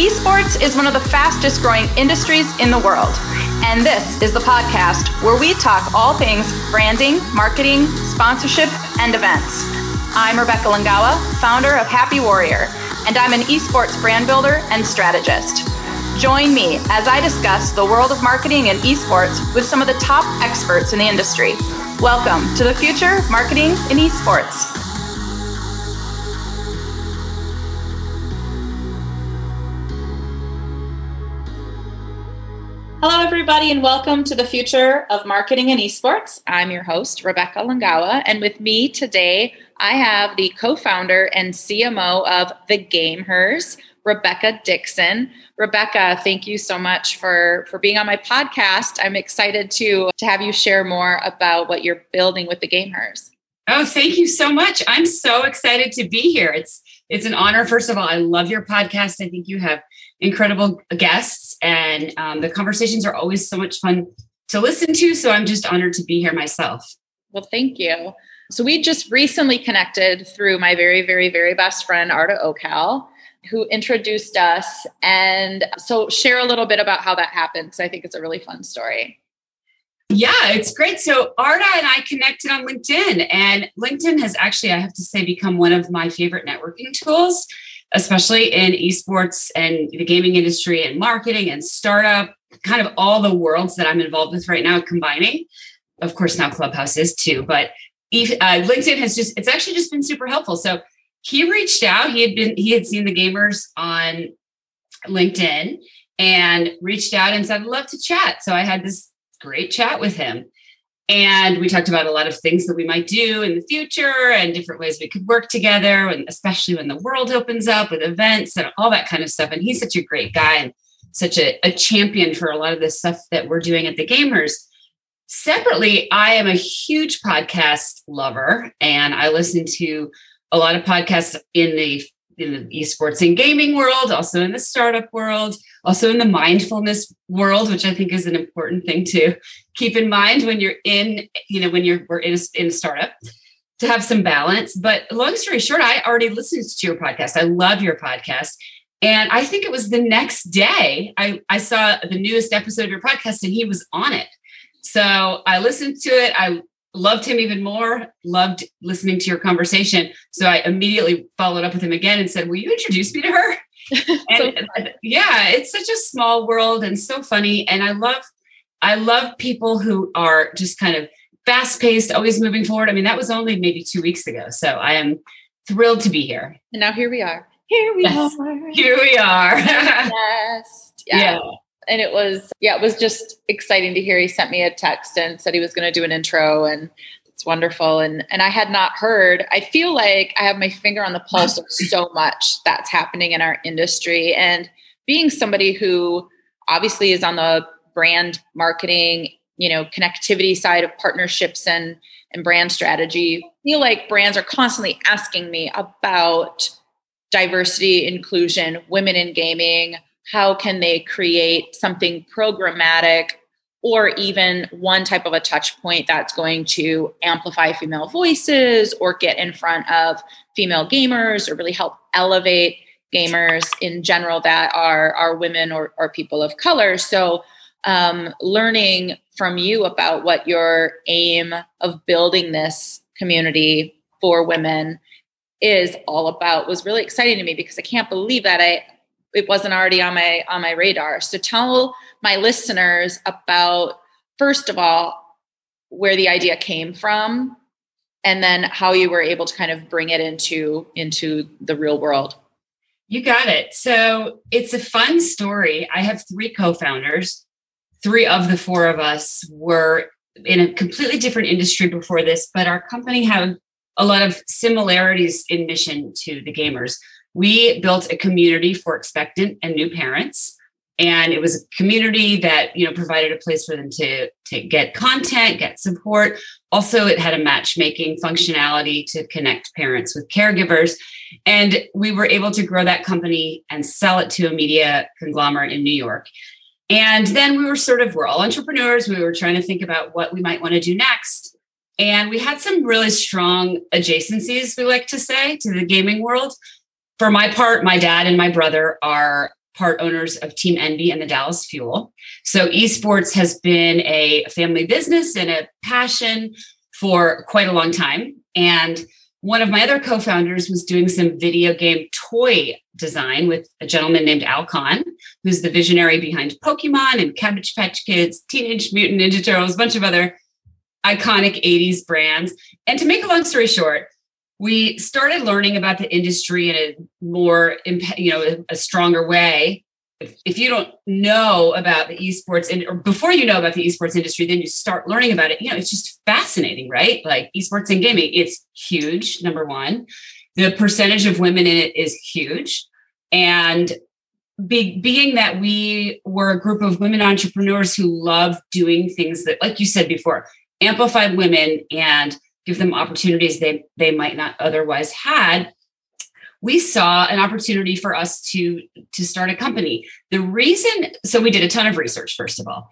Esports is one of the fastest growing industries in the world. And this is the podcast where we talk all things branding, marketing, sponsorship, and events. I'm Rebecca Lingawa, founder of Happy Warrior, and I'm an esports brand builder and strategist. Join me as I discuss the world of marketing and esports with some of the top experts in the industry. Welcome to the future marketing in esports. Everybody, and welcome to the future of marketing and esports. I'm your host, Rebecca Langawa, and with me today, I have the co founder and CMO of The Gamehers, Rebecca Dixon. Rebecca, thank you so much for, for being on my podcast. I'm excited to, to have you share more about what you're building with The Gamehers. Oh, thank you so much. I'm so excited to be here. It's it's an honor. First of all, I love your podcast. I think you have incredible guests, and um, the conversations are always so much fun to listen to. So I'm just honored to be here myself. Well, thank you. So we just recently connected through my very, very, very best friend, Arda Ocal, who introduced us. And so share a little bit about how that happened. because I think it's a really fun story. Yeah, it's great. So Arda and I connected on LinkedIn, and LinkedIn has actually, I have to say, become one of my favorite networking tools especially in esports and the gaming industry and marketing and startup, kind of all the worlds that I'm involved with right now, combining. Of course, now Clubhouse is too, but uh, LinkedIn has just, it's actually just been super helpful. So he reached out, he had been, he had seen the Gamehers on LinkedIn and reached out and said, I'd love to chat. So I had this great chat with him. And we talked about a lot of things that we might do in the future and different ways we could work together, and especially when the world opens up with events and all that kind of stuff. And he's such a great guy and such a, a champion for a lot of the stuff that we're doing at the Gamehers. Separately, I am a huge podcast lover and I listen to a lot of podcasts in the in the esports and gaming world, also in the startup world, also in the mindfulness world, which I think is an important thing to keep in mind when you're in, you know, when you're we're in a, in a startup to have some balance. But long story short, I already listened to your podcast. I love your podcast. And I think it was the next day I, I saw the newest episode of your podcast and he was on it. So I listened to it. I loved him even more, loved listening to your conversation. So I immediately followed up with him again and said, Will you introduce me to her? and so yeah, it's such a small world and so funny. And I love, I love people who are just kind of fast paced, always moving forward. I mean, that was only maybe two weeks ago. So I am thrilled to be here. And now here we are. Here we yes. are. Here we are. yes. Yeah. yeah and it was yeah it was just exciting to hear he sent me a text and said he was going to do an intro and it's wonderful. And and i had not heard i feel like i have my finger on the pulse of so much that's happening in our industry. And being somebody who obviously is on the brand marketing you know connectivity side of partnerships and and brand strategy I feel like brands are constantly asking me about diversity inclusion women in gaming how can they create something programmatic or even one type of a touch point that's going to amplify female voices or get in front of female gamers or really help elevate gamers in general that are are women or, or people of color. So um, learning from you about what your aim of building this community for women is all about was really exciting to me because i can't believe that i it wasn't already on my on my radar. So tell my listeners about first of all where the idea came from and then how you were able to kind of bring it into into the real world. You got it. So it's a fun story. I have three co-founders. Three of the four of us were in a completely different industry before this, but our company had a lot of similarities in mission to the Gamehers we built a community for expectant and new parents. And it was a community that you know provided a place for them to to get content get support. Also it had a matchmaking functionality to connect parents with caregivers. And we were able to grow that company and sell it to a media conglomerate in new york. And then we were sort of we're all entrepreneurs. We were trying to think about what we might want to do next. And we had some really strong adjacencies we like to say to the gaming world for my part, my dad and my brother are part owners of Team Envy and the Dallas Fuel. So esports has been a family business and a passion for quite a long time. And one of my other co-founders was doing some video game toy design with a gentleman named Al Kahn, who's the visionary behind Pokemon and Cabbage Patch Kids, Teenage Mutant Ninja Turtles, a bunch of other iconic 80s brands. And to make a long story short, we started learning about the industry in a more, you know, a stronger way. If, you don't know about the esports and or before you know about the esports industry, then you start learning about it. You know, it's just fascinating, right? Like esports and gaming, it's huge. Number one, the percentage of women in it is huge, and be, being that we were a group of women entrepreneurs who love doing things that, like you said before, amplify women and give them opportunities they, they might not otherwise had we saw an opportunity for us to to start a company. The reason so we did a ton of research first of all.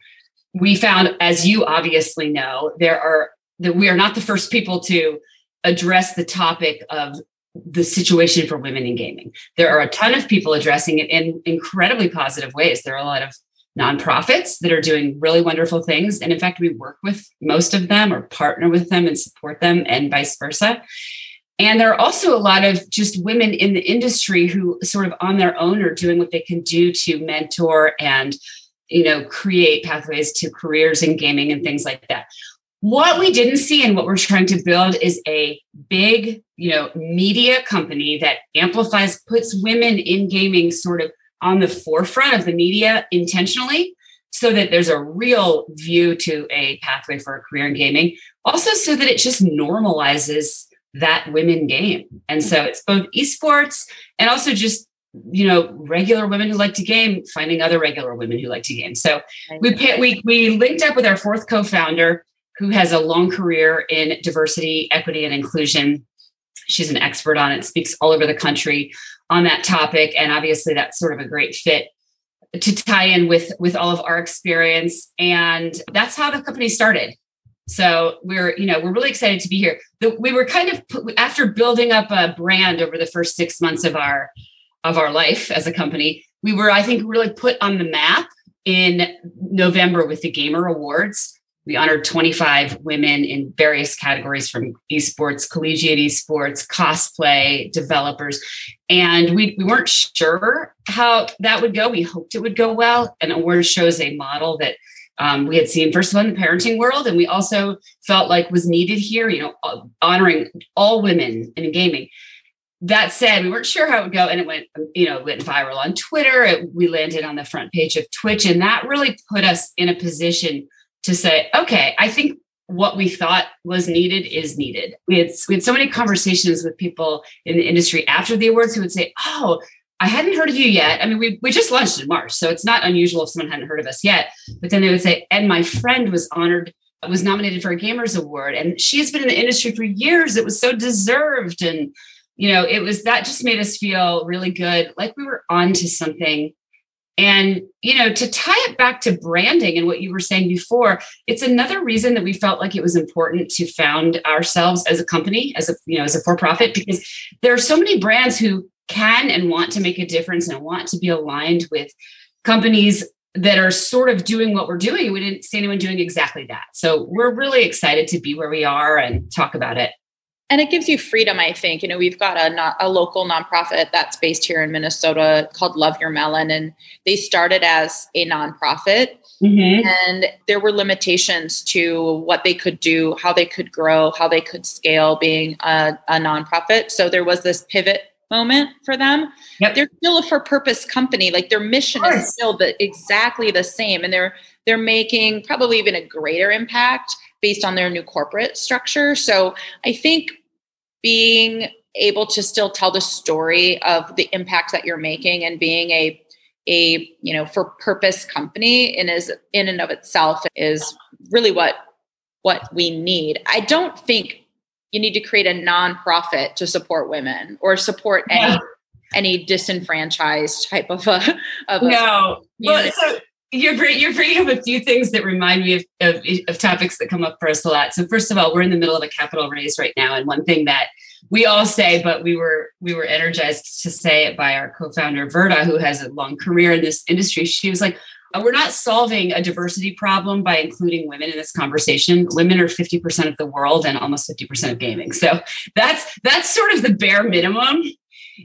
We found as you obviously know there are that we are not the first people to address the topic of the situation for women in gaming. There are a ton of people addressing it in incredibly positive ways. There are a lot of nonprofits that are doing really wonderful things. And in fact, we work with most of them or partner with them and support them and vice versa. And there are also a lot of just women in the industry who sort of on their own are doing what they can do to mentor and you know create pathways to careers in gaming and things like that. What we didn't see and what we're trying to build is a big, you know, media company that amplifies puts women in gaming sort of on the forefront of the media intentionally so that there's a real view to a pathway for a career in gaming. Also, so that it just normalizes that women game. And so it's both esports and also just you know regular women who like to game finding other regular women who like to game so we we we linked up with our fourth co-founder who has a long career in diversity equity and inclusion she's an expert on it speaks all over the country on that topic and obviously that's sort of a great fit to tie in with with all of our experience and that's how the company started. So we're you know we're really excited to be here. The, we were kind of after building up a brand over the first six months of our of our life as a company we were i think really put on the map in november with the Gamehers awards we honored 25 women in various categories from esports, collegiate esports, cosplay, developers. And we, we weren't sure how that would go. We hoped it would go well. And award shows a model that um, we had seen first of all in the parenting world, and we also felt like was needed here, you know, honoring all women in gaming. That said, we weren't sure how it would go, and it went, you know, went viral on Twitter. It, we landed on the front page of Twitch, and that really put us in a position to say, okay, I think what we thought was needed is needed. We had we had so many conversations with people in the industry after the awards who would say, "Oh, I hadn't heard of you yet." I mean, we we just launched in March, so it's not unusual if someone hadn't heard of us yet. But then they would say, "And my friend was honored." was nominated for a Gamehers award and she's been in the industry for years it was so deserved and you know it was that just made us feel really good like we were onto something and, you know, to tie it back to branding and what you were saying before, it's another reason that we felt like it was important to found ourselves as a company, as a, you know, as a for profit, because there are so many brands who can and want to make a difference and want to be aligned with companies that are sort of doing what we're doing. We didn't see anyone doing exactly that. So we're really excited to be where we are and talk about it and it gives you freedom i think. You know we've got a, a local nonprofit that's based here in minnesota called love your melon and they started as a nonprofit. Mm-hmm. and there were limitations to what they could do how they could grow how they could scale being a, a nonprofit. So there was this pivot moment for them. Yep. they're still a for purpose company. Like their mission is still the, exactly the same and they're they're making probably even a greater impact based on their new corporate structure. So I think being able to still tell the story of the impact that you're making and being a a you know for purpose company in is in and of itself is really what what we need. I don't think you need to create a nonprofit to support women or support any yeah. any disenfranchised type of a of no. well, so you're you're bringing up a few things that remind me of, of, of topics that come up for us a lot. So first of all, we're in the middle of a capital raise right now, and one thing that we all say, but we were we were energized to say it by our co-founder Verda, who has a long career in this industry. She was like, uh, we're not solving a diversity problem by including women in this conversation. Women are 50% of the world and almost 50% of gaming. So that's that's sort of the bare minimum.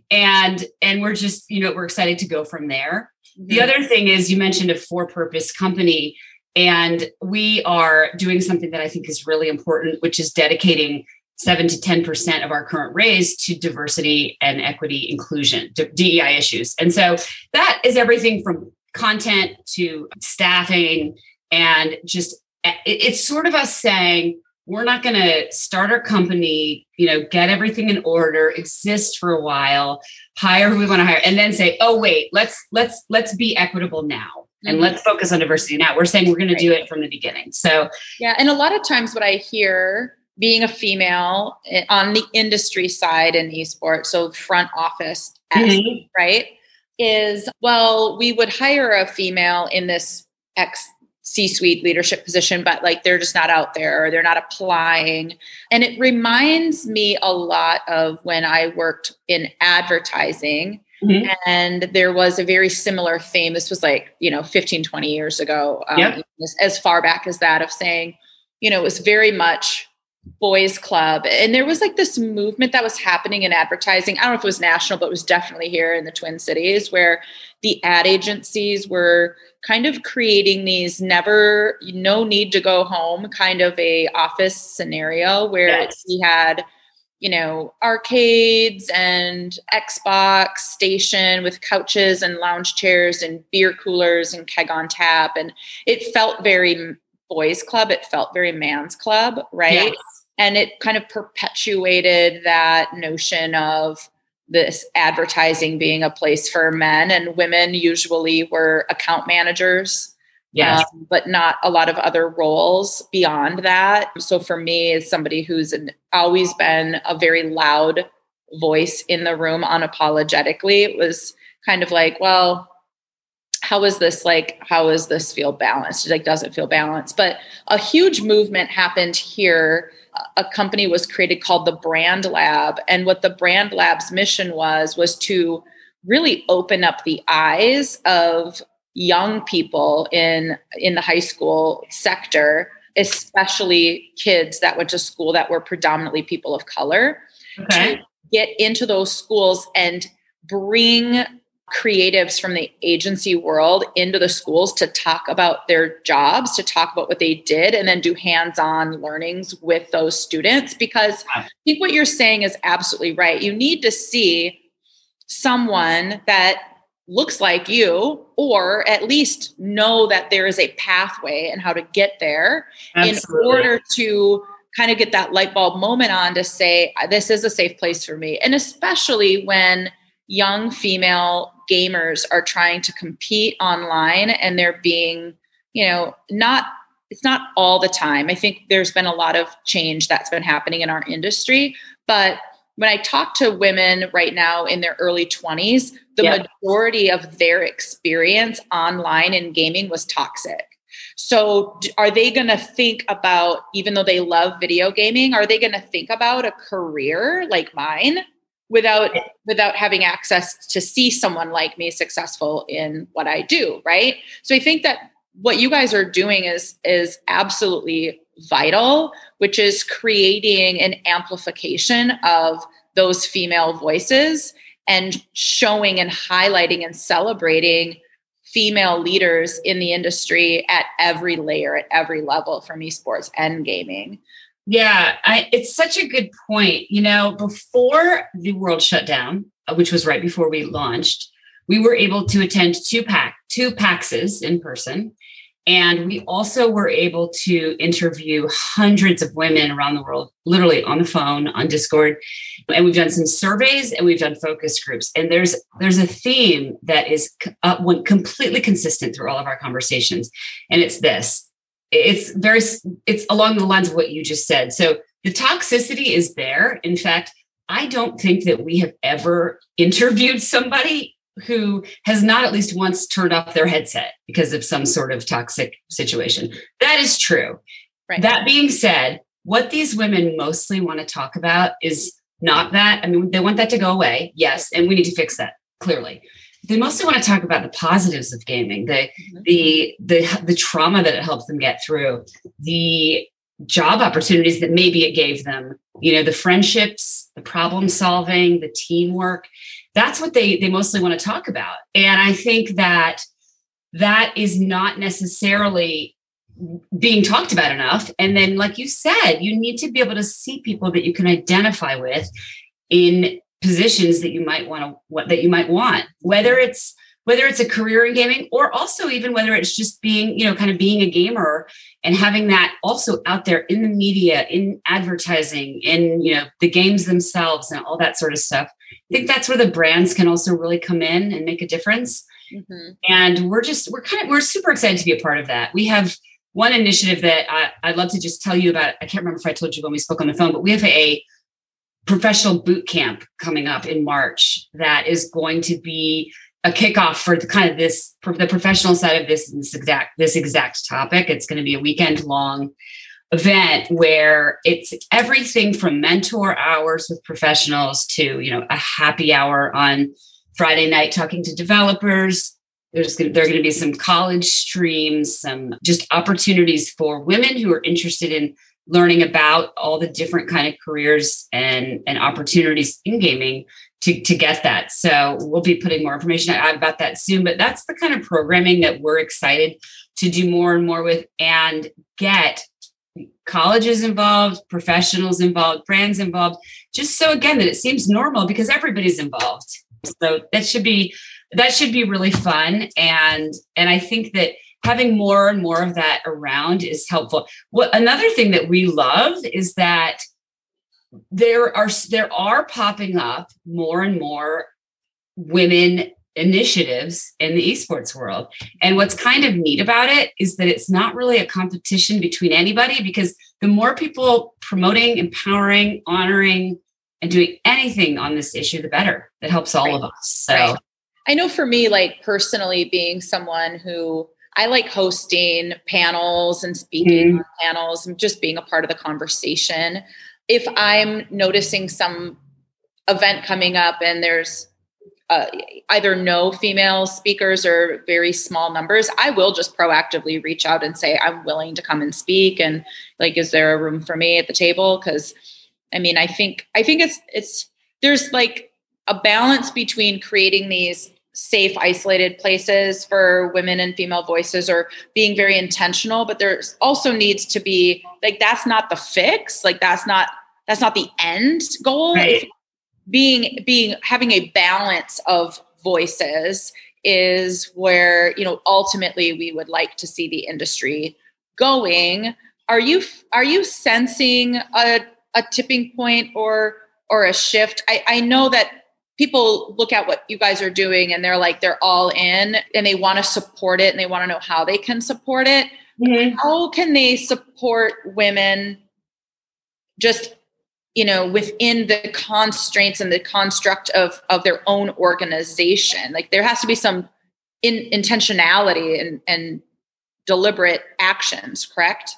And and we're just, you know, we're excited to go from there. The other thing is you mentioned a for-purpose company and we are doing something that I think is really important, which is dedicating seven to 10% of our current raise to diversity and equity inclusion, DEI issues. And so that is everything from content to staffing and just eh, it's sort of us saying we're not going to start our company you know get everything in order exist for a while hire who we want to hire and then say oh wait let's let's let's be equitable now and mm-hmm. let's focus on diversity now we're saying we're going to do it from the beginning so yeah and a lot of times what i hear being a female eh, on the industry side in esports so front office mm-hmm. right is well, we would hire a female in this X C suite leadership position, but like they're just not out there or they're not applying. And it reminds me a lot of when I worked in advertising. Mm-hmm. And there was a very similar theme. This was like, you know, 15, 20 years ago, um, yep. as far back as that, of saying, you know, it was very much boys club. And there was like this movement that was happening in advertising. I don't know if it was national but it was definitely here in the twin cities where the ad agencies were kind of creating these never no need to go home kind of a office scenario where yes. we had you know arcades and xbox station with couches and lounge chairs and beer coolers and keg on tap. And it felt very boys club it felt very man's club right? Yes. And it kind of perpetuated that notion of this advertising being a place for men and women usually were account managers yes. Um, but not a lot of other roles beyond that. So for me as somebody who's an, always been a very loud voice in the room unapologetically it was kind of like well how is this like how is this feel balanced it like doesn't feel balanced but a huge movement happened here a company was created called the Brand Lab. And what the Brand Lab's mission was, was to really open up the eyes of young people in in the high school sector especially kids that went to school that were predominantly people of color okay. to get into those schools and bring creatives from the agency world into the schools to talk about their jobs, to talk about what they did, and then do hands on learnings with those students. Because I think what you're saying is absolutely right. You need to see someone that looks like you, or at least know that there is a pathway and how to get there absolutely. in order to kind of get that light bulb moment on to say, this is a safe place for me. And especially when young female gamers are trying to compete online and they're being, you know, not it's not all the time. I think there's been a lot of change that's been happening in our industry, but when I talk to women right now in their early 20s, the majority of their experience online in gaming was toxic. So, are they going to think about, even though they love video gaming, are they going to think about a career like mine without without having access to see someone like me successful in what I do, right? So I think that what you guys are doing is is absolutely vital, which is creating an amplification of those female voices and showing and highlighting and celebrating female leaders in the industry at every layer, at every level from esports and gaming. Yeah, I, it's such a good point. You know, before the world shut down, uh, which was right before we launched, we were able to attend two pack two PAXs in person. And we also were able to interview hundreds of women around the world, literally on the phone, on Discord. And we've done some surveys and we've done focus groups. And there's there's a theme that is uh, completely consistent through all of our conversations. And it's this it's very it's along the lines of what you just said so the toxicity is there in fact i don't think that we have ever interviewed somebody who has not at least once turned off their headset because of some sort of toxic situation that is true right. that being said what these women mostly want to talk about is not that. I mean, they want that to go away, yes, and we need to fix that clearly. They mostly want to talk about the positives of gaming, the mm-hmm. the the the trauma that it helps them get through, the job opportunities that maybe it gave them, you know, the friendships, the problem solving, the teamwork. That's what they they mostly want to talk about. And I think that that is not necessarily being talked about enough. And then, like you said, you need to be able to see people that you can identify with in positions that you might want to that you might want, whether it's whether it's a career in gaming or also even whether it's just being, you know, kind of being a gamer and having that also out there in the media, in advertising, in, you know, the games themselves and all that sort of stuff. I think that's where the brands can also really come in and make a difference. Mm-hmm. And we're just, we're kind of, we're super excited to be a part of that. We have one initiative that I, would love to just tell you about. I can't remember if I told you when we spoke on the phone, but we have a professional boot camp coming up in March that is going to be a kickoff for the kind of this the professional side of this this exact this exact topic. It's going to be a weekend long event where it's everything from mentor hours with professionals to you know a happy hour on Friday night talking to developers. There's going to, there are going to be some college streams, some just opportunities for women who are interested in learning about all the different kind of careers and and opportunities in gaming to, to get that. So we'll be putting more information out about that soon. But that's the kind of programming that we're excited to do more and more with and get colleges involved, professionals involved, brands involved, just so again that it seems normal because everybody's involved. So that should be that should be really fun. And and I think that having more and more of that around is helpful. What another thing that we love is that there are there are popping up more and more women initiatives in the esports world. And what's kind of neat about it is that it's not really a competition between anybody because the more people promoting, empowering, honoring, and doing anything on this issue, the better. That helps all right. of us. So right. I know for me, like personally, being someone who I like hosting panels and speaking mm-hmm. on panels and just being a part of the conversation if I'm noticing some event coming up and there's uh, either no female speakers or very small numbers, I will just proactively reach out and say, I'm willing to come and speak. And like, is there a room for me at the table? Because I mean, I think, I think it's, it's, there's like a balance between creating these safe isolated places for women and female voices or being very intentional but there's also needs to be like that's not the fix. Like that's not that's not the end goal. Right. being being having a balance of voices is where you know ultimately we would like to see the industry going. Are you are you sensing a, a tipping point or or a shift? I, I know that people look at what you guys are doing and they're like they're all in and they want to support it and they want to know how they can support it. Mm-hmm. how can they support women just you know within the constraints and the construct of of their own organization? Like there has to be some in, intentionality and and deliberate actions correct?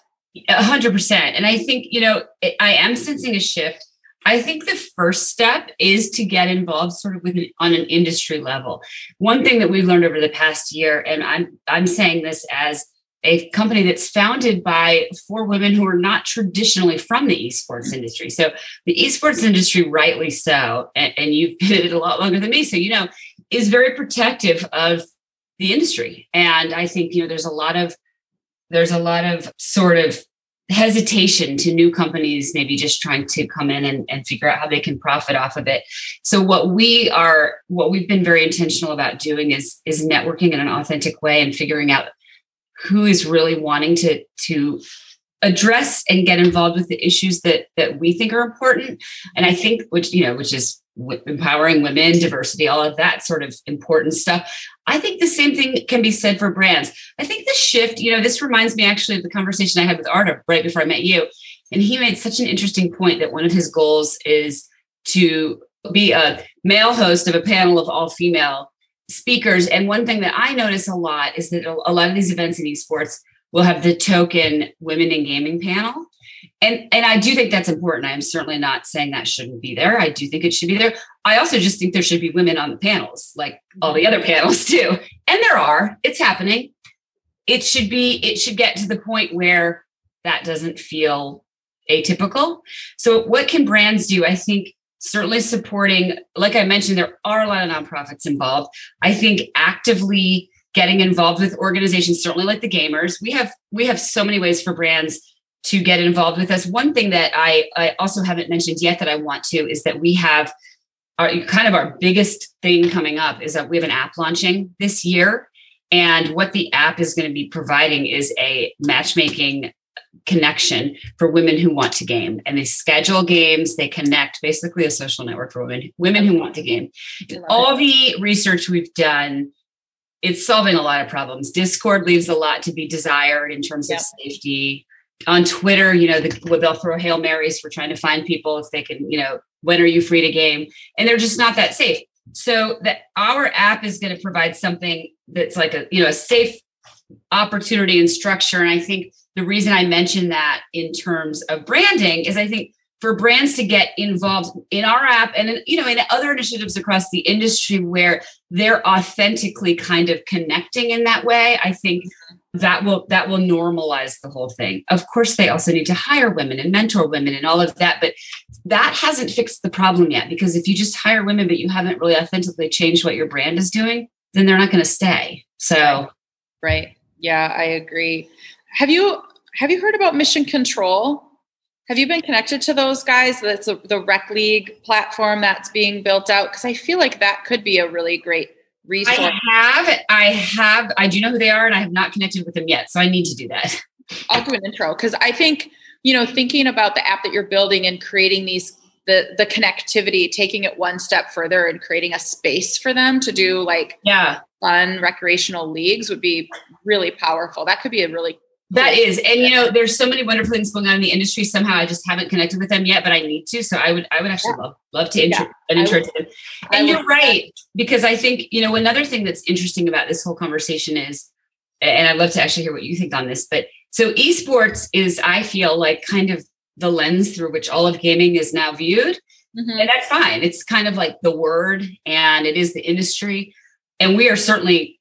A hundred percent. And i think you know i am sensing a shift I think the first step is to get involved sort of with an, on an industry level. One thing that we've learned over the past year, and I'm I'm saying this as a company that's founded by four women who are not traditionally from the esports industry. So the esports industry, rightly so, and, and you've been in it a lot longer than me, so you know, is very protective of the industry. And I think you know there's a lot of there's a lot of sort of hesitation to new companies maybe just trying to come in and, and figure out how they can profit off of it. So what we are what we've been very intentional about doing is is networking in an authentic way and figuring out who is really wanting to to address and get involved with the issues that that we think are important. And i think which you know which is empowering women, diversity, all of that sort of important stuff. I think the same thing can be said for brands. I think the shift, you know, this reminds me actually of the conversation I had with Arda right before I met you. And he made such an interesting point that one of his goals is to be a male host of a panel of all female speakers. And one thing that I notice a lot is that a lot of these events in esports will have the token women in gaming panel. And and I do think that's important. I'm certainly not saying that shouldn't be there. I do think it should be there. I also just think there should be women on the panels, like all the other panels too. And there are. It's happening. It should be. It should get to the point where that doesn't feel atypical. So, what can brands do? I think certainly supporting. Like I mentioned, there are a lot of nonprofits involved. I think actively getting involved with organizations, certainly like the Gamehers. We have we have so many ways for brands to get involved with us. One thing that I, I also haven't mentioned yet that I want to is that we have our kind of our biggest thing coming up is that we have an app launching this year. And what the app is going to be providing is a matchmaking connection for women who want to game and they schedule games they connect basically a social network for women women who want to game all the research we've done it's solving a lot of problems discord leaves a lot to be desired in terms yep. of safety on Twitter, you know, the, they'll throw hail marys for trying to find people if they can, you know, when are you free to game? And they're just not that safe. So that our app is going to provide something that's like a, you know, a safe opportunity and structure. And I think the reason I mentioned that in terms of branding is I think for brands to get involved in our app and in, you know in other initiatives across the industry where they're authentically kind of connecting in that way i think that will that will normalize the whole thing. Of course they also need to hire women and mentor women and all of that but that hasn't fixed the problem yet because if you just hire women but you haven't really authentically changed what your brand is doing then they're not going to stay. So right. right. Yeah i agree. Have you have you heard about mission control? Have you been connected to those guys? That's the rec league platform that's being built out? Because i feel like that could be a really great resource? I have, I have, I do know who they are, and I have not connected with them yet, so I need to do that. I'll do an intro because I think you know, thinking about the app that you're building and creating these the the connectivity, taking it one step further and creating a space for them to do like yeah fun recreational leagues would be really powerful. That could be a really that is, and you know, there's so many wonderful things going on in the industry. Somehow, I just haven't connected with them yet, but I need to. So I would, I would actually yeah. love, love to intro, yeah. intro to them. And you're right because I think you know another thing that's interesting about this whole conversation is, and I'd love to actually hear what you think on this. But so esports is, I feel like, kind of the lens through which all of gaming is now viewed, mm-hmm. and that's fine. It's kind of like the word, and it is the industry, and we are certainly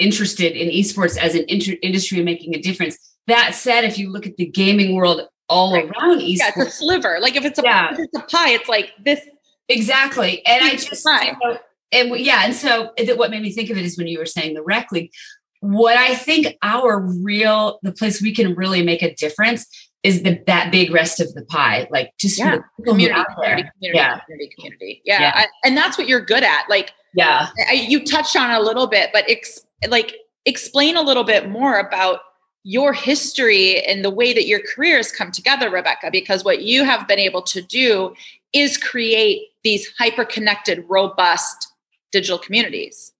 interested in esports as an inter- industry making a difference. That said, if you look at the gaming world all right. around esports, yeah, it's a sliver. Like if it's a, yeah. if it's a pie, it's like this. Exactly. And I just, know, and yeah, and so what made me think of it is when you were saying the rec league. What I think our real, the place we can really make a difference is the that big rest of the pie, like just yeah. community, community, community, yeah. community, community, yeah. yeah. I, and that's what you're good at. Like, yeah, I, you touched on a little bit, but ex, like explain a little bit more about your history and the way that your career has come together, Rebecca, because what you have been able to do is create these hyper connected, robust digital communities.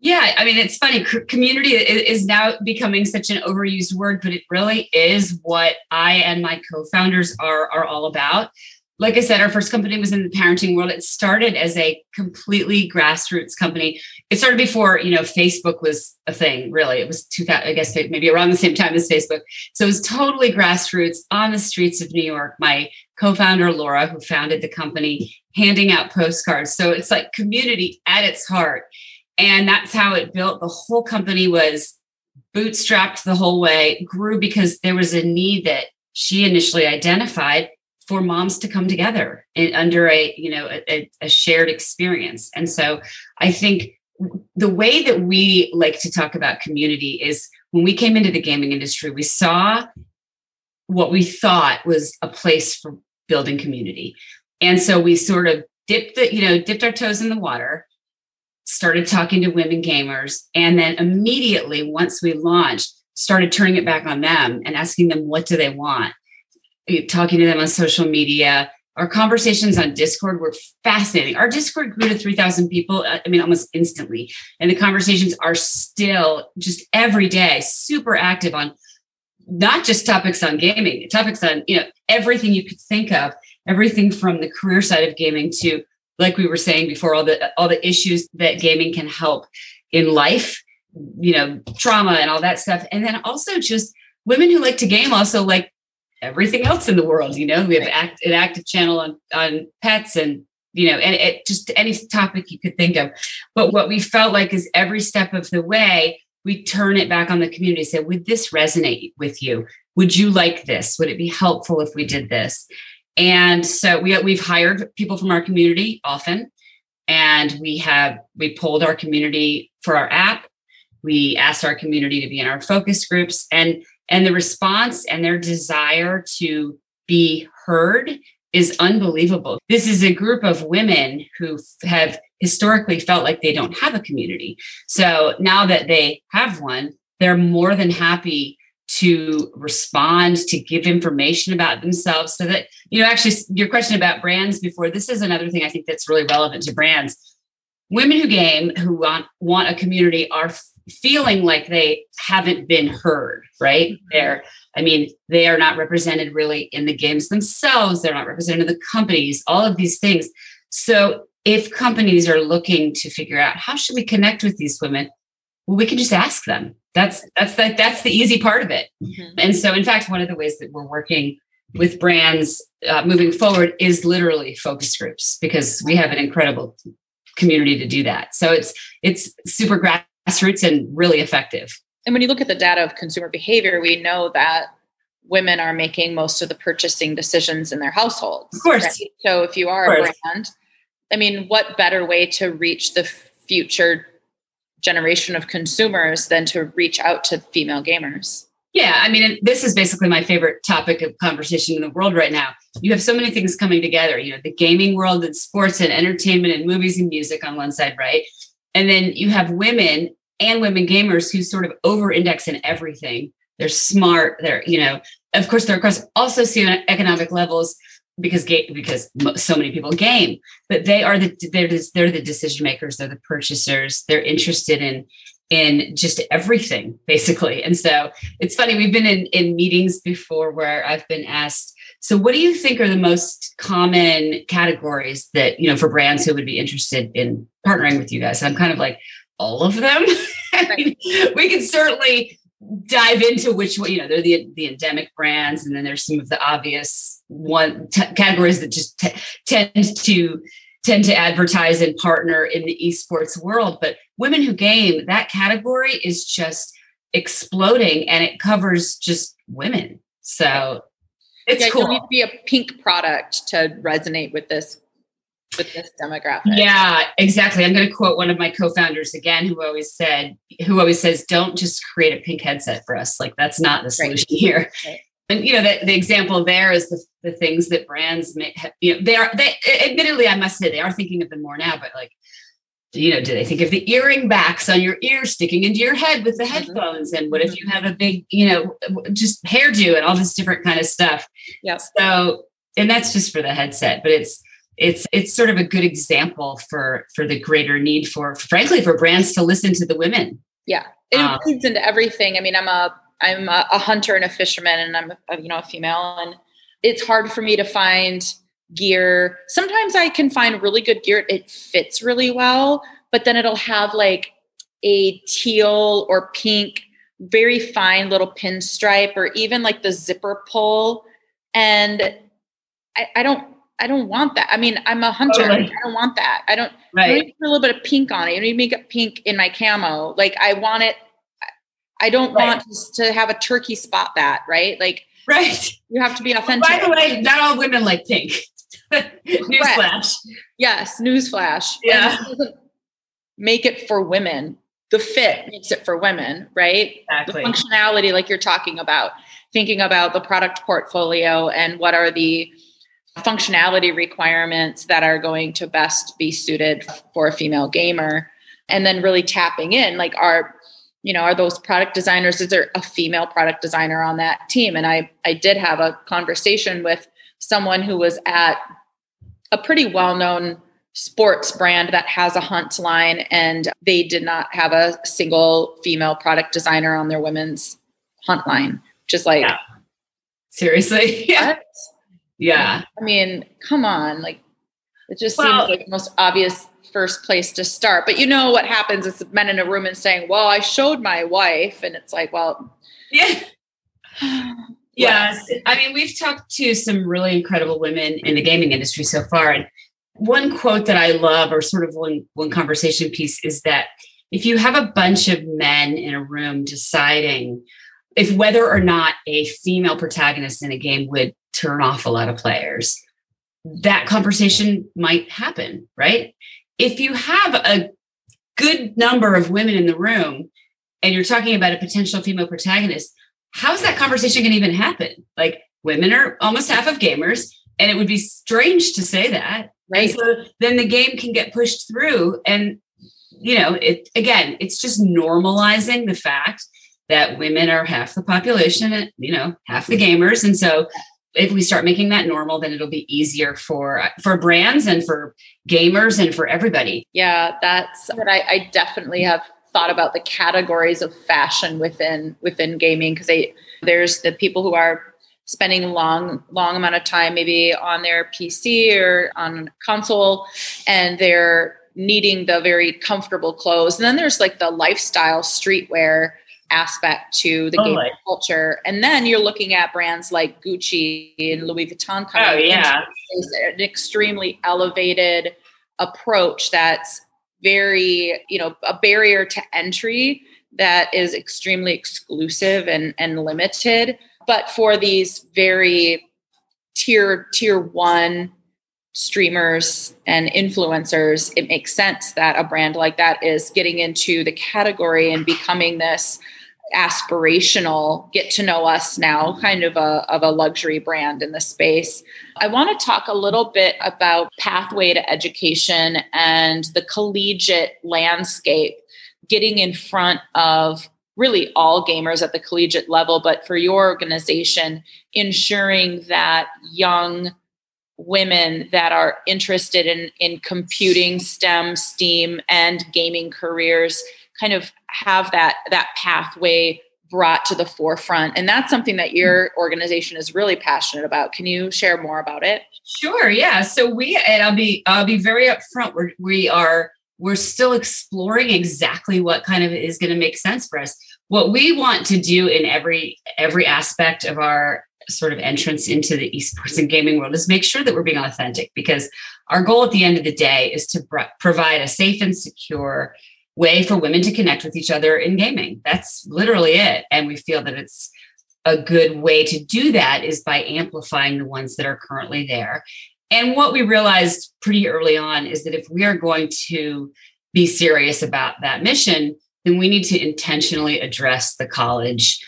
Yeah, I mean, it's funny. community is now becoming such an overused word, but it really is what I and my co-founders are are all about like I said, our first company was in the parenting world. It started as a completely grassroots company. It started before, you know, Facebook was a thing, really. It was 2000, I guess maybe around the same time as Facebook. So it was totally grassroots on the streets of New York. My co founder, Laura, who founded the company, handing out postcards. So it's like community at its heart. And that's how it built. The whole company was bootstrapped the whole way, grew because there was a need that she initially identified for moms to come together in, under a you know a, a shared experience. And so i think the way that we like to talk about community is when we came into the gaming industry we saw what we thought was a place for building community. And so we sort of dipped the you know dipped our toes in the water started talking to women gamers and then immediately once we launched started turning it back on them and asking them what do they want talking to them on social media. Our conversations on Discord were fascinating. Our Discord grew to 3,000 people, uh, I mean, almost instantly. And the conversations are still just every day super active on not just topics on gaming, topics on, you know, everything you could think of, everything from the career side of gaming to, like we were saying before, all the all the issues that gaming can help in life, you know, trauma and all that stuff. And then also just women who like to game also like everything else in the world. You know, we have act, an active channel on, on pets and, you know, and it just any topic you could think of. But what we felt like is every step of the way, we turn it back on the community, say, would this resonate with you? Would you like this? Would it be helpful if we did this? And so we, we've hired people from our community often. And we have, we polled our community for our app. We asked our community to be in our focus groups and, and the response and their desire to be heard is unbelievable. This is a group of women who have historically felt like they don't have a community. So now that they have one, they're more than happy to respond, to give information about themselves so that, you know, actually, your question about brands before, this is another thing I think that's really relevant to brands. Women who game, who want, want a community, are feeling like they haven't been heard, right? Mm-hmm. They're, I mean, they are not represented really in the games themselves, they're not represented in the companies, all of these things. So if companies are looking to figure out how should we connect with these women, well, we can just ask them that's that's the, that's the easy part of it mm-hmm. and so in fact one of the ways that we're working with brands uh, moving forward is literally focus groups because we have an incredible community to do that so it's it's super grassroots and really effective and when you look at the data of consumer behavior we know that women are making most of the purchasing decisions in their households of course right? so if you are a brand i mean what better way to reach the future generation of consumers than to reach out to female gamers. Yeah, I mean, this is basically my favorite topic of conversation in the world right now. You have so many things coming together, you know, the gaming world and sports and entertainment and movies and music on one side, right? And then you have women and women gamers who sort of over index in everything. They're smart, they're, you know, of course, they're across all socioeconomic levels because ga- because so many people game but they are the they're they're the decision makers they're the purchasers they're interested in in just everything basically and so it's funny we've been in in meetings before where i've been asked so what do you think are the most common categories that you know for brands who would be interested in partnering with you guys. I'm kind of like all of them? I mean, we can certainly dive into which one you know they're the the endemic brands and then there's some of the obvious one t- categories that just t- tend to tend to advertise and partner in the esports world. But women who game that category is just exploding and it covers just women. So it's yeah, cool. You need to be a pink product to resonate with this with this demographic. Yeah, exactly. I'm going to quote one of my co-founders again, who always said, who always says, "Don't just create a pink headset for us. Like that's not the solution right. here." Right. And you know, the, the example there is the, the things that brands may have, you know, they are they admittedly, I must say they are thinking of them more now, but like you know, do they think of the earring backs on your ear sticking into your head with the mm-hmm. headphones? And what if mm-hmm. you have a big, you know, just hairdo and all this different kind of stuff? Yeah. So, and that's just for the headset, but it's it's it's sort of a good example for for the greater need for frankly for brands to listen to the women. Yeah. It um, includes into everything. I mean i'm a i'm a, a hunter and a fisherman and i'm a, you know a female and it's hard for me to find gear. Sometimes i can find really good gear. It fits really well but then it'll have like a teal or pink very fine little pinstripe or even like the zipper pull. And I, I don't I don't want that. I mean, I'm a hunter. Totally. I don't want that. I don't. Right. I need a little bit of pink on it. You need to make it pink in my camo. Like I want it. I don't right. want to have a turkey spot that right. Like right. You have to be authentic. By the way, not all women like pink. newsflash. Yes, newsflash. Yeah. Make it for women. The fit makes it for women, right? Exactly. The functionality, like you're talking about, thinking about the product portfolio and what are the functionality requirements that are going to best be suited for a female gamer. And then really tapping in like are you know are those product designers is there a female product designer on that team? And i i did have a conversation with someone who was at a pretty well-known sports brand that has a hunt line and they did not have a single female product designer on their women's hunt line just like yeah. seriously? Yeah yeah. I mean, come on. Like, it just well, seems like the most obvious first place to start. But you know what happens is men in a room and saying, Well, I showed my wife. And it's like, well, yeah. Yes. I mean, we've talked to some really incredible women in the gaming industry so far. And one quote that I love, or sort of one, one conversation piece, is that if you have a bunch of men in a room deciding if whether or not a female protagonist in a game would turn off a lot of players, that conversation might happen, right? If you have a good number of women in the room and you're talking about a potential female protagonist, how's that conversation going to even happen? Like women are almost half of gamers, and it would be strange to say that. Right. And so then the game can get pushed through. And, you know, it again, it's just normalizing the fact that women are half the population, and, you know, half the gamers. And so if we start making that normal, then it'll be easier for for brands and for gamers and for everybody. Yeah, that's what I, I definitely have thought about the categories of fashion within within gaming because there's the people who are spending long long amount of time maybe on their PC or on console and they're needing the very comfortable clothes and then there's like the lifestyle streetwear aspect to the oh, gaming culture. And then you're looking at brands like Gucci and Louis Vuitton coming oh, yeah. an extremely elevated approach that's very, you know, a barrier to entry that is extremely exclusive and, and limited. But for these very tier tier one streamers and influencers, it makes sense that a brand like that is getting into the category and becoming this aspirational get to know us now kind of a, of a luxury brand in the space. I want to talk a little bit about pathway to education and the collegiate landscape getting in front of really all gamers at the collegiate level but for your organization ensuring that young women that are interested in in computing stem steam and gaming careers kind of have that that pathway brought to the forefront. And that's something that your organization is really passionate about. Can you share more about it? Sure yeah. So we and i'll be i'll be very upfront. We're, we are we're still exploring exactly what kind of is going to make sense for us. What we want to do in every every aspect of our sort of entrance into the esports and gaming world is make sure that we're being authentic because our goal at the end of the day is to provide a safe and secure way for women to connect with each other in gaming. That's literally it. And we feel that it's a good way to do that is by amplifying the ones that are currently there. And what we realized pretty early on is that if we are going to be serious about that mission, then we need to intentionally address the college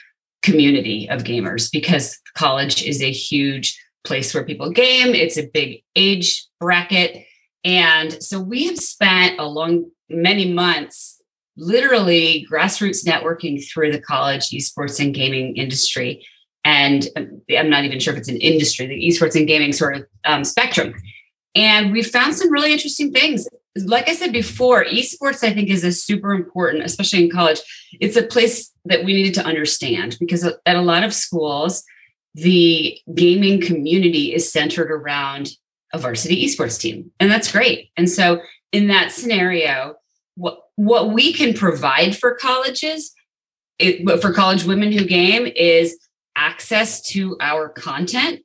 community of gamers because college is a huge place where people game, it's a big age bracket. And so we have spent a long many months literally grassroots networking through the college esports and gaming industry. And um, i'm not even sure if it's an industry the esports and gaming sort of um, spectrum. And we found some really interesting things. Like i said before esports i think is a super important especially in college it's a place that we needed to understand because at a lot of schools the gaming community is centered around a varsity esports team and that's great. And so in that scenario, what what we can provide for colleges, it, for college women who game, is access to our content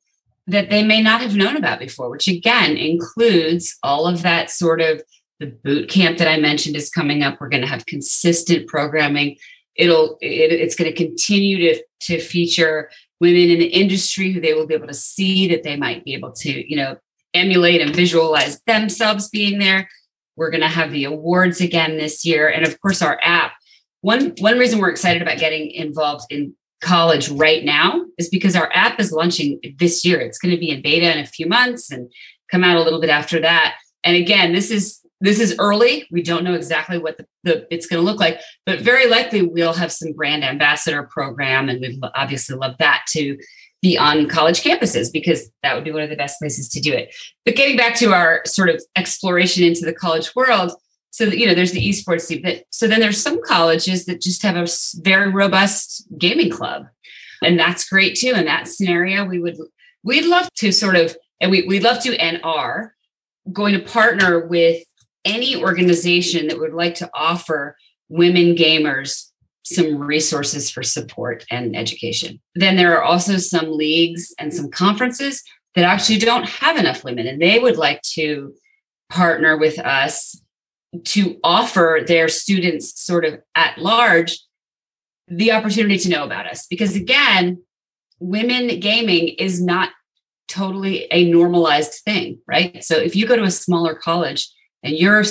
that they may not have known about before, which again includes all of that sort of the boot camp that I mentioned is coming up. We're going to have consistent programming. It'll it, it's going to continue to to feature women in the industry who they will be able to see that they might be able to you know emulate and visualize themselves being there we're going to have the awards again this year. And of course, our app. One, one reason we're excited about getting involved in college right now is because our app is launching this year. It's going to be in beta in a few months and come out a little bit after that. And again, this is this is early. We don't know exactly what the, the it's going to look like, but very likely we'll have some brand ambassador program, and we'd obviously love that to be on college campuses because that would be one of the best places to do it. But getting back to our sort of exploration into the college world, so that, you know, there's the esports team. But so then there's some colleges that just have a very robust gaming club, and that's great too. In that scenario, we would we'd love to sort of, and we we'd love to and are going to partner with any organization that would like to offer women gamers some resources for support and education. Then there are also some leagues and some conferences that actually don't have enough women, and they would like to partner with us to offer their students, sort of at large, the opportunity to know about us. Because again, women gaming is not totally a normalized thing, right? So if you go to a smaller college and you're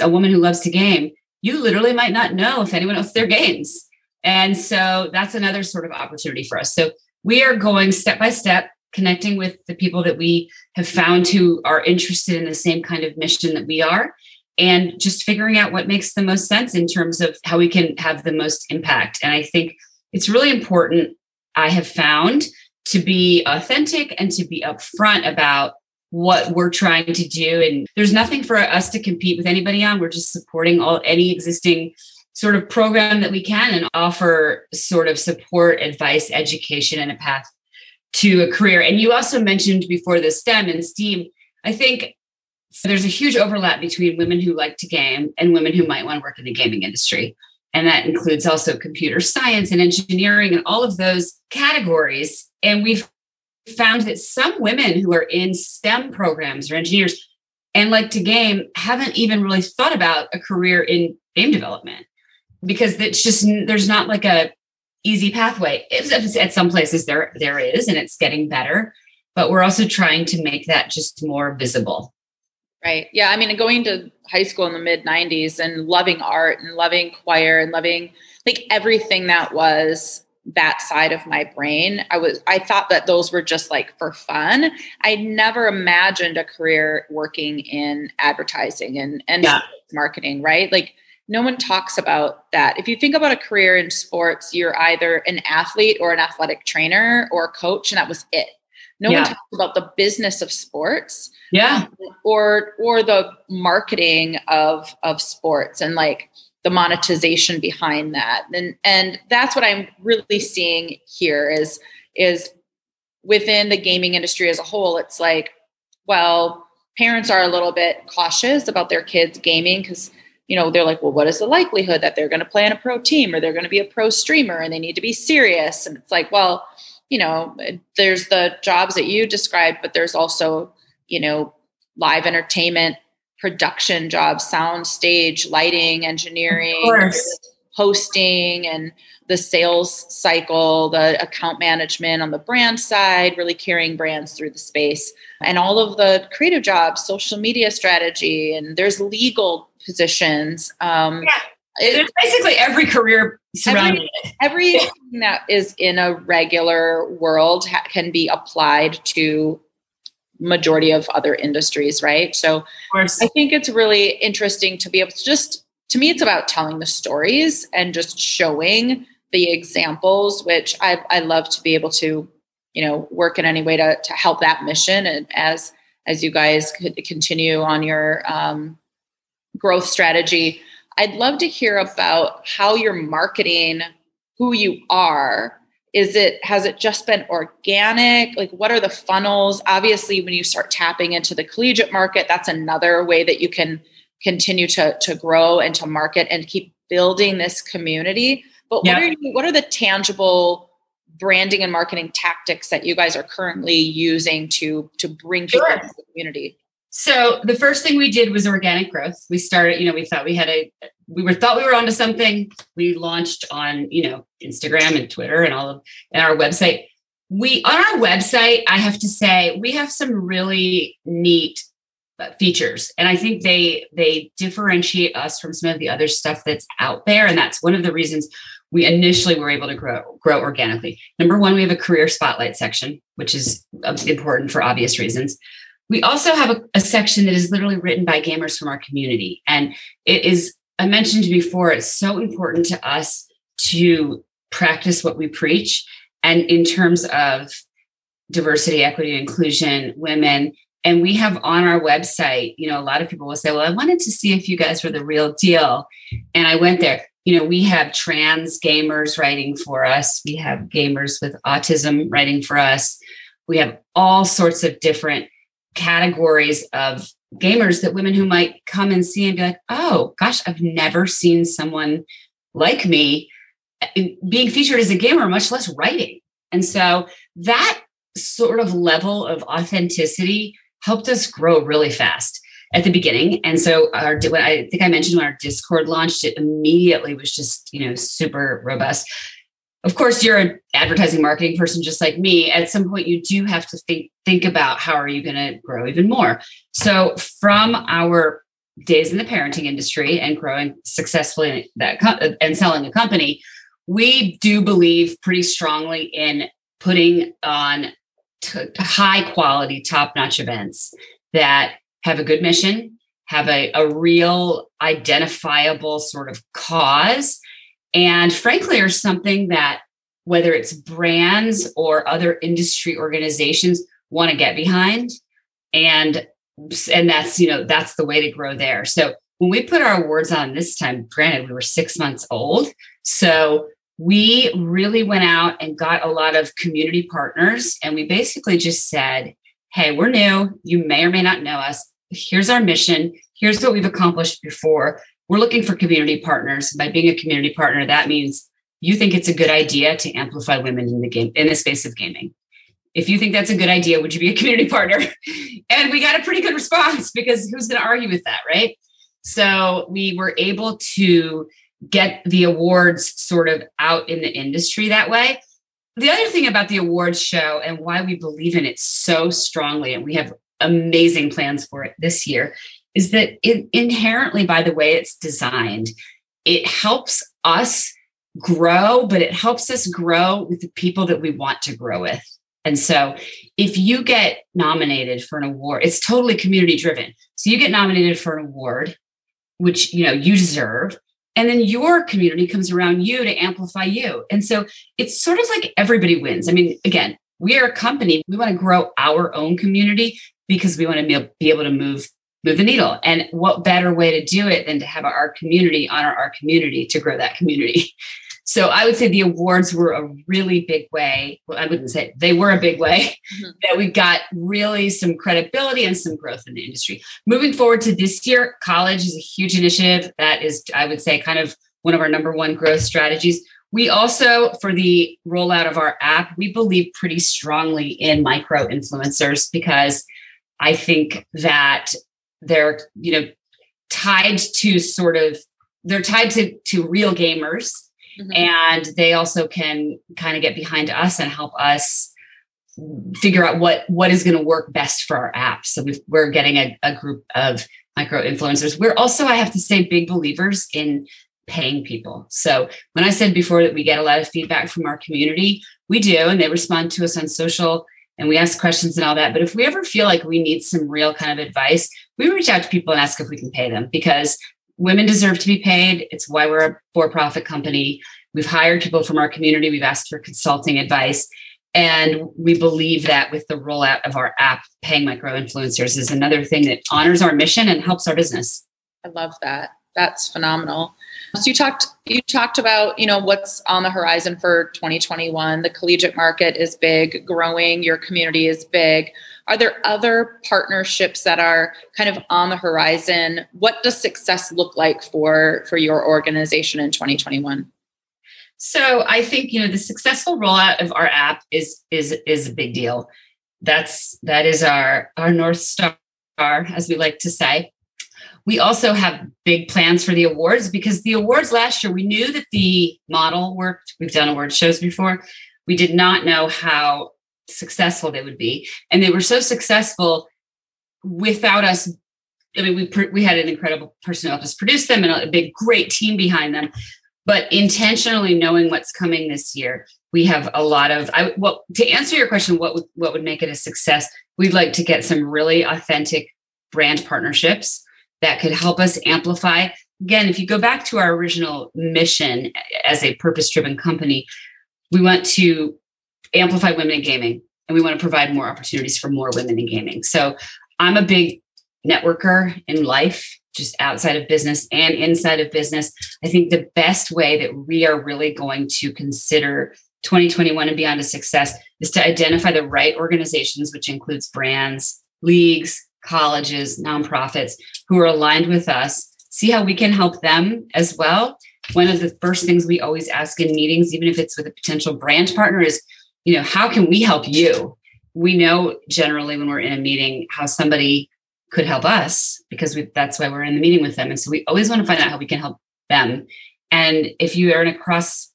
a woman who loves to game, you literally might not know if anyone else their games. And so that's another sort of opportunity for us. So we are going step by step, connecting with the people that we have found who are interested in the same kind of mission that we are, and just figuring out what makes the most sense in terms of how we can have the most impact. And I think it's really important, I have found, to be authentic and to be upfront about what we're trying to do. And there's nothing for us to compete with anybody on. We're just supporting all any existing sort of program that we can and offer sort of support, advice, education, and a path to a career. And you also mentioned before the STEM and STEAM. I think there's a huge overlap between women who like to game and women who might want to work in the gaming industry. And that includes also computer science and engineering and all of those categories. And we've found that some women who are in STEM programs or engineers and like to game haven't even really thought about a career in game development because it's just there's not like a easy pathway. It's, at some places there there is, and it's getting better, but we're also trying to make that just more visible. Right. Yeah. I mean, going to high school in the mid 90s and loving art and loving choir and loving like everything that was that side of my brain. I was I thought that those were just like for fun. I never imagined a career working in advertising and and yeah. marketing, right? Like no one talks about that. If you think about a career in sports, you're either an athlete or an athletic trainer or a coach and that was it. No yeah. one talks about the business of sports. Yeah. Or or the marketing of of sports and like the monetization behind that. And and that's what I'm really seeing here is is within the gaming industry as a whole, it's like, well, parents are a little bit cautious about their kids gaming because you know they're like well what is the likelihood that they're going to play on a pro team or they're going to be a pro streamer and they need to be serious and it's like well you know, there's the jobs that you described, but there's also, you know, live entertainment production jobs, sound stage, lighting, engineering, hosting, and the sales cycle, the account management on the brand side, really carrying brands through the space, and all of the creative jobs, social media strategy, and there's legal positions. Um, yeah. It's basically every career surrounding every, Everything that is in a regular world ha- can be applied to majority of other industries, right? So I think it's really interesting to be able to just to me it's about telling the stories and just showing the examples, which I I love to be able to, you know, work in any way to to help that mission and as as you guys could continue on your um, growth strategy I'd love to hear about how you're marketing who you are. Is it has it just been organic? Like what are the funnels? Obviously, when you start tapping into the collegiate market, that's another way that you can continue to, to grow and to market and keep building this community. But yeah. what are you, what are the tangible branding and marketing tactics that you guys are currently using to to bring people sure. into the community? So the first thing we did was organic growth. We started, you know, we thought we had a, we were thought we were onto something. We launched on, you know, Instagram and Twitter and all of, and our website. We on our website, I have to say, we have some really neat uh, features, and I think they they differentiate us from some of the other stuff that's out there, and that's one of the reasons we initially were able to grow grow organically. Number one, we have a career spotlight section, which is uh, important for obvious reasons. We also have a, a, section that is literally written by gamers from our community. And it is, I mentioned before, it's so important to us to practice what we preach. And in terms of diversity, equity, inclusion, women, and we have on our website, you know, a lot of people will say, Well, I wanted to see if you guys were the real deal. And I went there. You know, we have trans gamers writing for us, we have gamers with autism writing for us, we have all sorts of different categories of gamers that women who might come and see and be like, oh gosh, I've never seen someone like me eh, being featured as a gamer, much less writing. And so that sort of level of authenticity helped us grow really fast at the beginning. And so our I think I mentioned when our Discord launched, it immediately was just, you know, super robust. Of course, you're an advertising marketing person just like me. At some point, you do have to think think about how are you going to grow even more. So from our days in the parenting industry and growing successfully that co- and selling a company, we do believe pretty strongly in putting on t- high quality, top notch events that have a good mission, have a, a real identifiable sort of cause, and frankly, are something that whether it's brands or other industry organizations want to get behind. And and that's you know that's the way to grow there. So when we put our awards on this time granted we were six months old. So we really went out and got a lot of community partners. And we basically just said hey we're new. You may or may not know us. Here's our mission. Here's what we've accomplished before we're looking for community partners by being a community partner that means you think it's a good idea to amplify women in the game in the space of gaming if you think that's a good idea, would you be a community partner? and we got a pretty good response because who's going to argue with that, right? So we were able to get the awards sort of out in the industry that way. The other thing about the awards show and why we believe in it so strongly, and we have amazing plans for it this year, is that it inherently, by the way it's designed, it helps us grow, but it helps us grow with the people that we want to grow with. And so if you get nominated for an award, it's totally community driven. So you get nominated for an award, which you know you deserve, and then your community comes around you to amplify you. And so it's sort of like everybody wins. I mean, again, we are a company, we want to grow our own community because we want to be able to move move the needle. And what better way to do it than to have our community honor our community to grow that community? So I would say the awards were a really big way. Well, I wouldn't say they were a big way mm-hmm. that we got really some credibility and some growth in the industry. Moving forward to this year, college is a huge initiative. That is, I would say, kind of one of our number one growth strategies. We also, for the rollout of our app, we believe pretty strongly in micro influencers because I think that they're, you know, tied to sort of they're tied to to real gamers Mm-hmm. And they also can kind of get behind us and help us figure out what what is going to work best for our app. So we are getting a, a group of micro influencers. We're also, I have to say, big believers in paying people. So when I said before that we get a lot of feedback from our community, we do, and they respond to us on social and we ask questions and all that. But if we ever feel like we need some real kind of advice, we reach out to people and ask if we can pay them because women deserve to be paid. It's why we're a for profit company. We've hired people from our community, we've asked for consulting advice. And we believe that with the rollout of our app, paying micro influencers is another thing that honors our mission and helps our business. I love that. That's phenomenal. So you talked you talked about, you know, what's on the horizon for 2021. The collegiate market is big, growing, your community is big. Are there other partnerships that are kind of on the horizon? What does success look like for for your organization in 2021? So I think you know the successful rollout of our app is is is a big deal. That's that is our our north star, as we like to say. We also have big plans for the awards because the awards last year we knew that the model worked. We've done award shows before. We did not know how successful they would be. And they were so successful without us. I mean, we, we had an incredible person who helped us produce them and a big, great team behind them. But intentionally knowing what's coming this year, we have a lot of. I well to answer your question, what would what would make it a success? We'd like to get some really authentic brand partnerships that could help us amplify. Again, if you go back to our original mission as a purpose driven company, we want to amplify women in gaming and we want to provide more opportunities for more women in gaming. So I'm a big networker in life, just outside of business and inside of business. I think the best way that we are really going to consider 2021 and beyond a success is to identify the right organizations, which includes brands, leagues, colleges, nonprofits who are aligned with us, see how we can help them as well one of the first things we always ask in meetings, even if it's with a potential brand partner, is, you know, how can we help you? We know generally when we're in a meeting how somebody could help us because we, that's why we're in the meeting with them. And so we always want to find out how we can help them. And if you are in a cross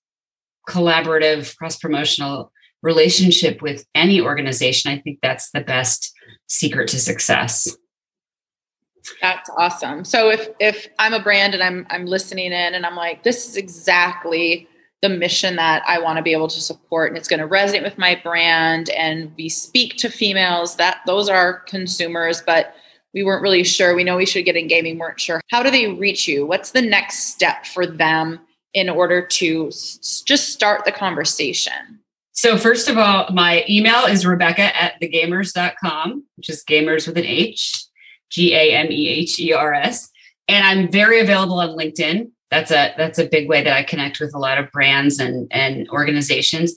collaborative, cross promotional relationship with any organization, I think that's the best secret to success. That's awesome. So if if I'm a brand and I'm I'm listening in and I'm like, this is exactly the mission that I want to be able to support and it's going to resonate with my brand and we speak to females that those are consumers but we weren't really sure we know we should get in gaming weren't sure how do they reach you what's the next step for them in order to s- just start the conversation so first of all my email is rebecca at thegamehers.com which is gamers with an h G A M E H E R S. And I'm very available on LinkedIn. That's a that's a big way that I connect with a lot of brands and and organizations.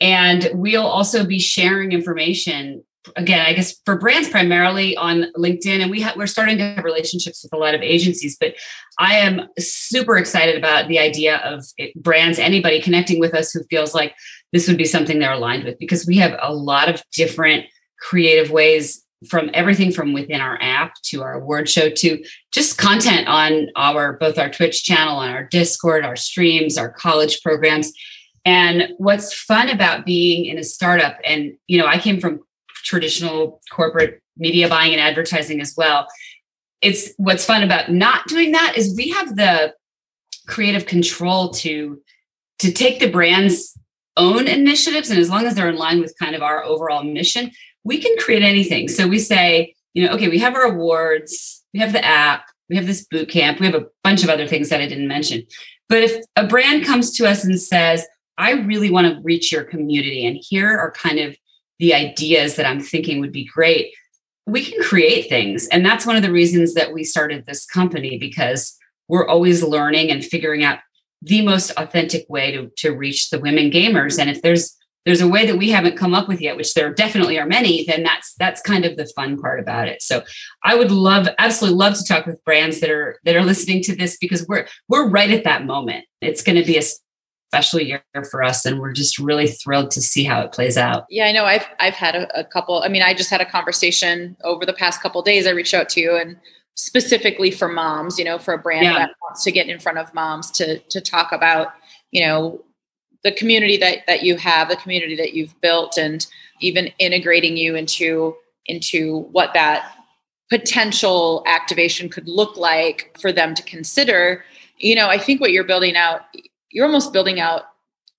And we'll also be sharing information again, I guess for brands primarily on LinkedIn, and we have we're starting to have relationships with a lot of agencies. But I am super excited about the idea of brands, anybody connecting with us who feels like this would be something they're aligned with, because we have a lot of different creative ways from everything from within our app to our award show to just content on our both our Twitch channel, on our Discord, our streams, our college programs. And what's fun about being in a startup, and you know, I came from traditional corporate media buying and advertising as well. It's what's fun about not doing that is we have the creative control to to take the brand's own initiatives and as long as they're in line with kind of our overall mission we can create anything. So we say, you know, okay, we have our awards, we have the app, we have this boot camp, we have a bunch of other things that I didn't mention. But if a brand comes to us and says, I really want to reach your community, and here are kind of the ideas that I'm thinking would be great, we can create things. And that's one of the reasons that we started this company because we're always learning and figuring out the most authentic way to, to reach the women gamers. And if there's there's a way that we haven't come up with yet which there definitely are many then that's that's kind of the fun part about it. So i would love absolutely love to talk with brands that are that are listening to this because we're we're right at that moment. It's going to be a special year for us and we're just really thrilled to see how it plays out. Yeah i know. I've i've had a, a couple i mean i just had a conversation over the past couple days. I reached out to you and specifically for moms you know for a brand yeah. that wants to get in front of moms to to talk about you know the community that that you have, the community that you've built, and even integrating you into into what that potential activation could look like for them to consider. You know, I think what you're building out, you're almost building out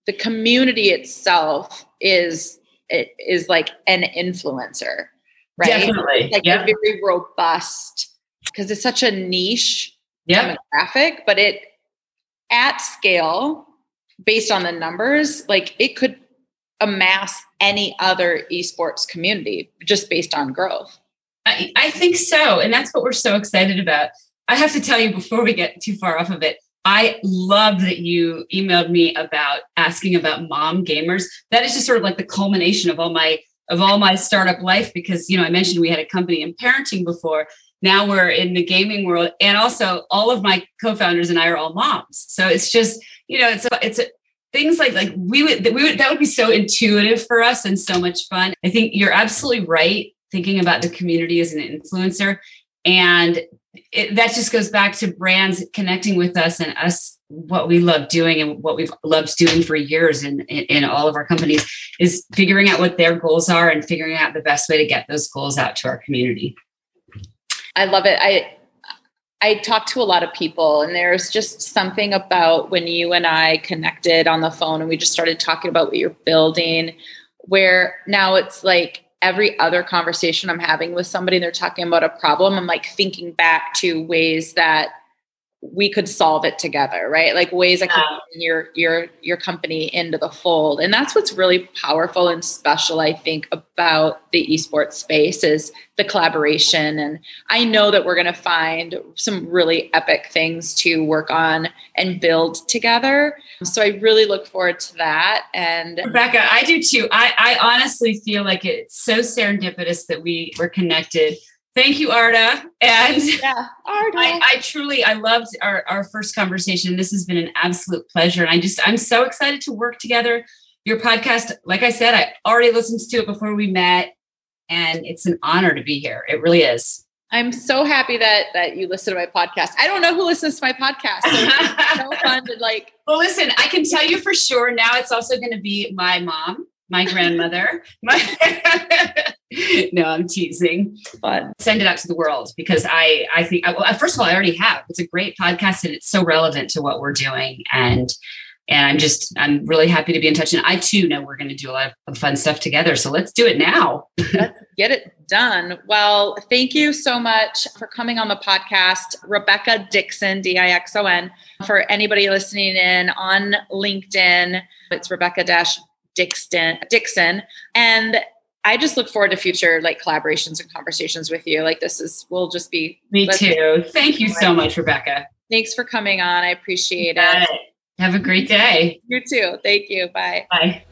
the community itself is it is like an influencer, right? Definitely. Like yep. a very robust because it's such a niche yep. demographic, but it at scale based on the numbers, like it could amass any other esports community just based on growth. I, I think so. And that's what we're so excited about. I have to tell you before we get too far off of it, I love that you emailed me about asking about mom gamers. That is just sort of like the culmination of all my of all my startup life because you know I mentioned we had a company in parenting before. Now we're in the gaming world, and also all of my co-founders and I are all moms. So it's just you know, it's a, it's a, things like like we would we would that would be so intuitive for us and so much fun. I think you're absolutely right thinking about the community as an influencer and it, that just goes back to brands connecting with us and us what we love doing and what we've loved doing for years in, in, in all of our companies is figuring out what their goals are and figuring out the best way to get those goals out to our community. I love it. I I talked to a lot of people, and there's just something about when you and I connected on the phone and we just started talking about what you're building, where now it's like every other conversation I'm having with somebody, they're talking about a problem. I'm like thinking back to ways that we could solve it together, right? Like ways I could bring your your your company into the fold. And that's what's really powerful and special, I think, about the esports space is the collaboration. And I know that we're gonna find some really epic things to work on and build together. So I really look forward to that. And Rebecca, I do too. I, I honestly feel like it's so serendipitous that we were connected Thank you, Arda. And yeah, Arda. I, I, truly, I loved our, our first conversation. This has been an absolute pleasure. And I just, I'm so excited to work together. Your podcast, like I said, I already listened to it before we met, and it's an honor to be here. It really is. I'm so happy that that you listen to my podcast. I don't know who listens to my podcast. So so fun to like. Well, listen, I can tell you for sure now. It's also going to be my mom, my grandmother. My no, I'm teasing. But send it out to the world because I I think well, first of all, I already have. It's a great podcast and it's so relevant to what we're doing. And and i'm just i'm really happy to be in touch. And i too know we're going to do a lot of fun stuff together. So let's do it now. Let's get it done. Well thank you so much for coming on the podcast rebecca dixon d-i-x-o-n for anybody listening in on linkedin. It's rebecca dixon dixon. And I just look forward to future like collaborations and conversations with you. Like this is, we'll just be. Me too. Thank you so much, Rebecca. Thanks for coming on. I appreciate it. Have a great day. You too. Thank you. Bye. Bye.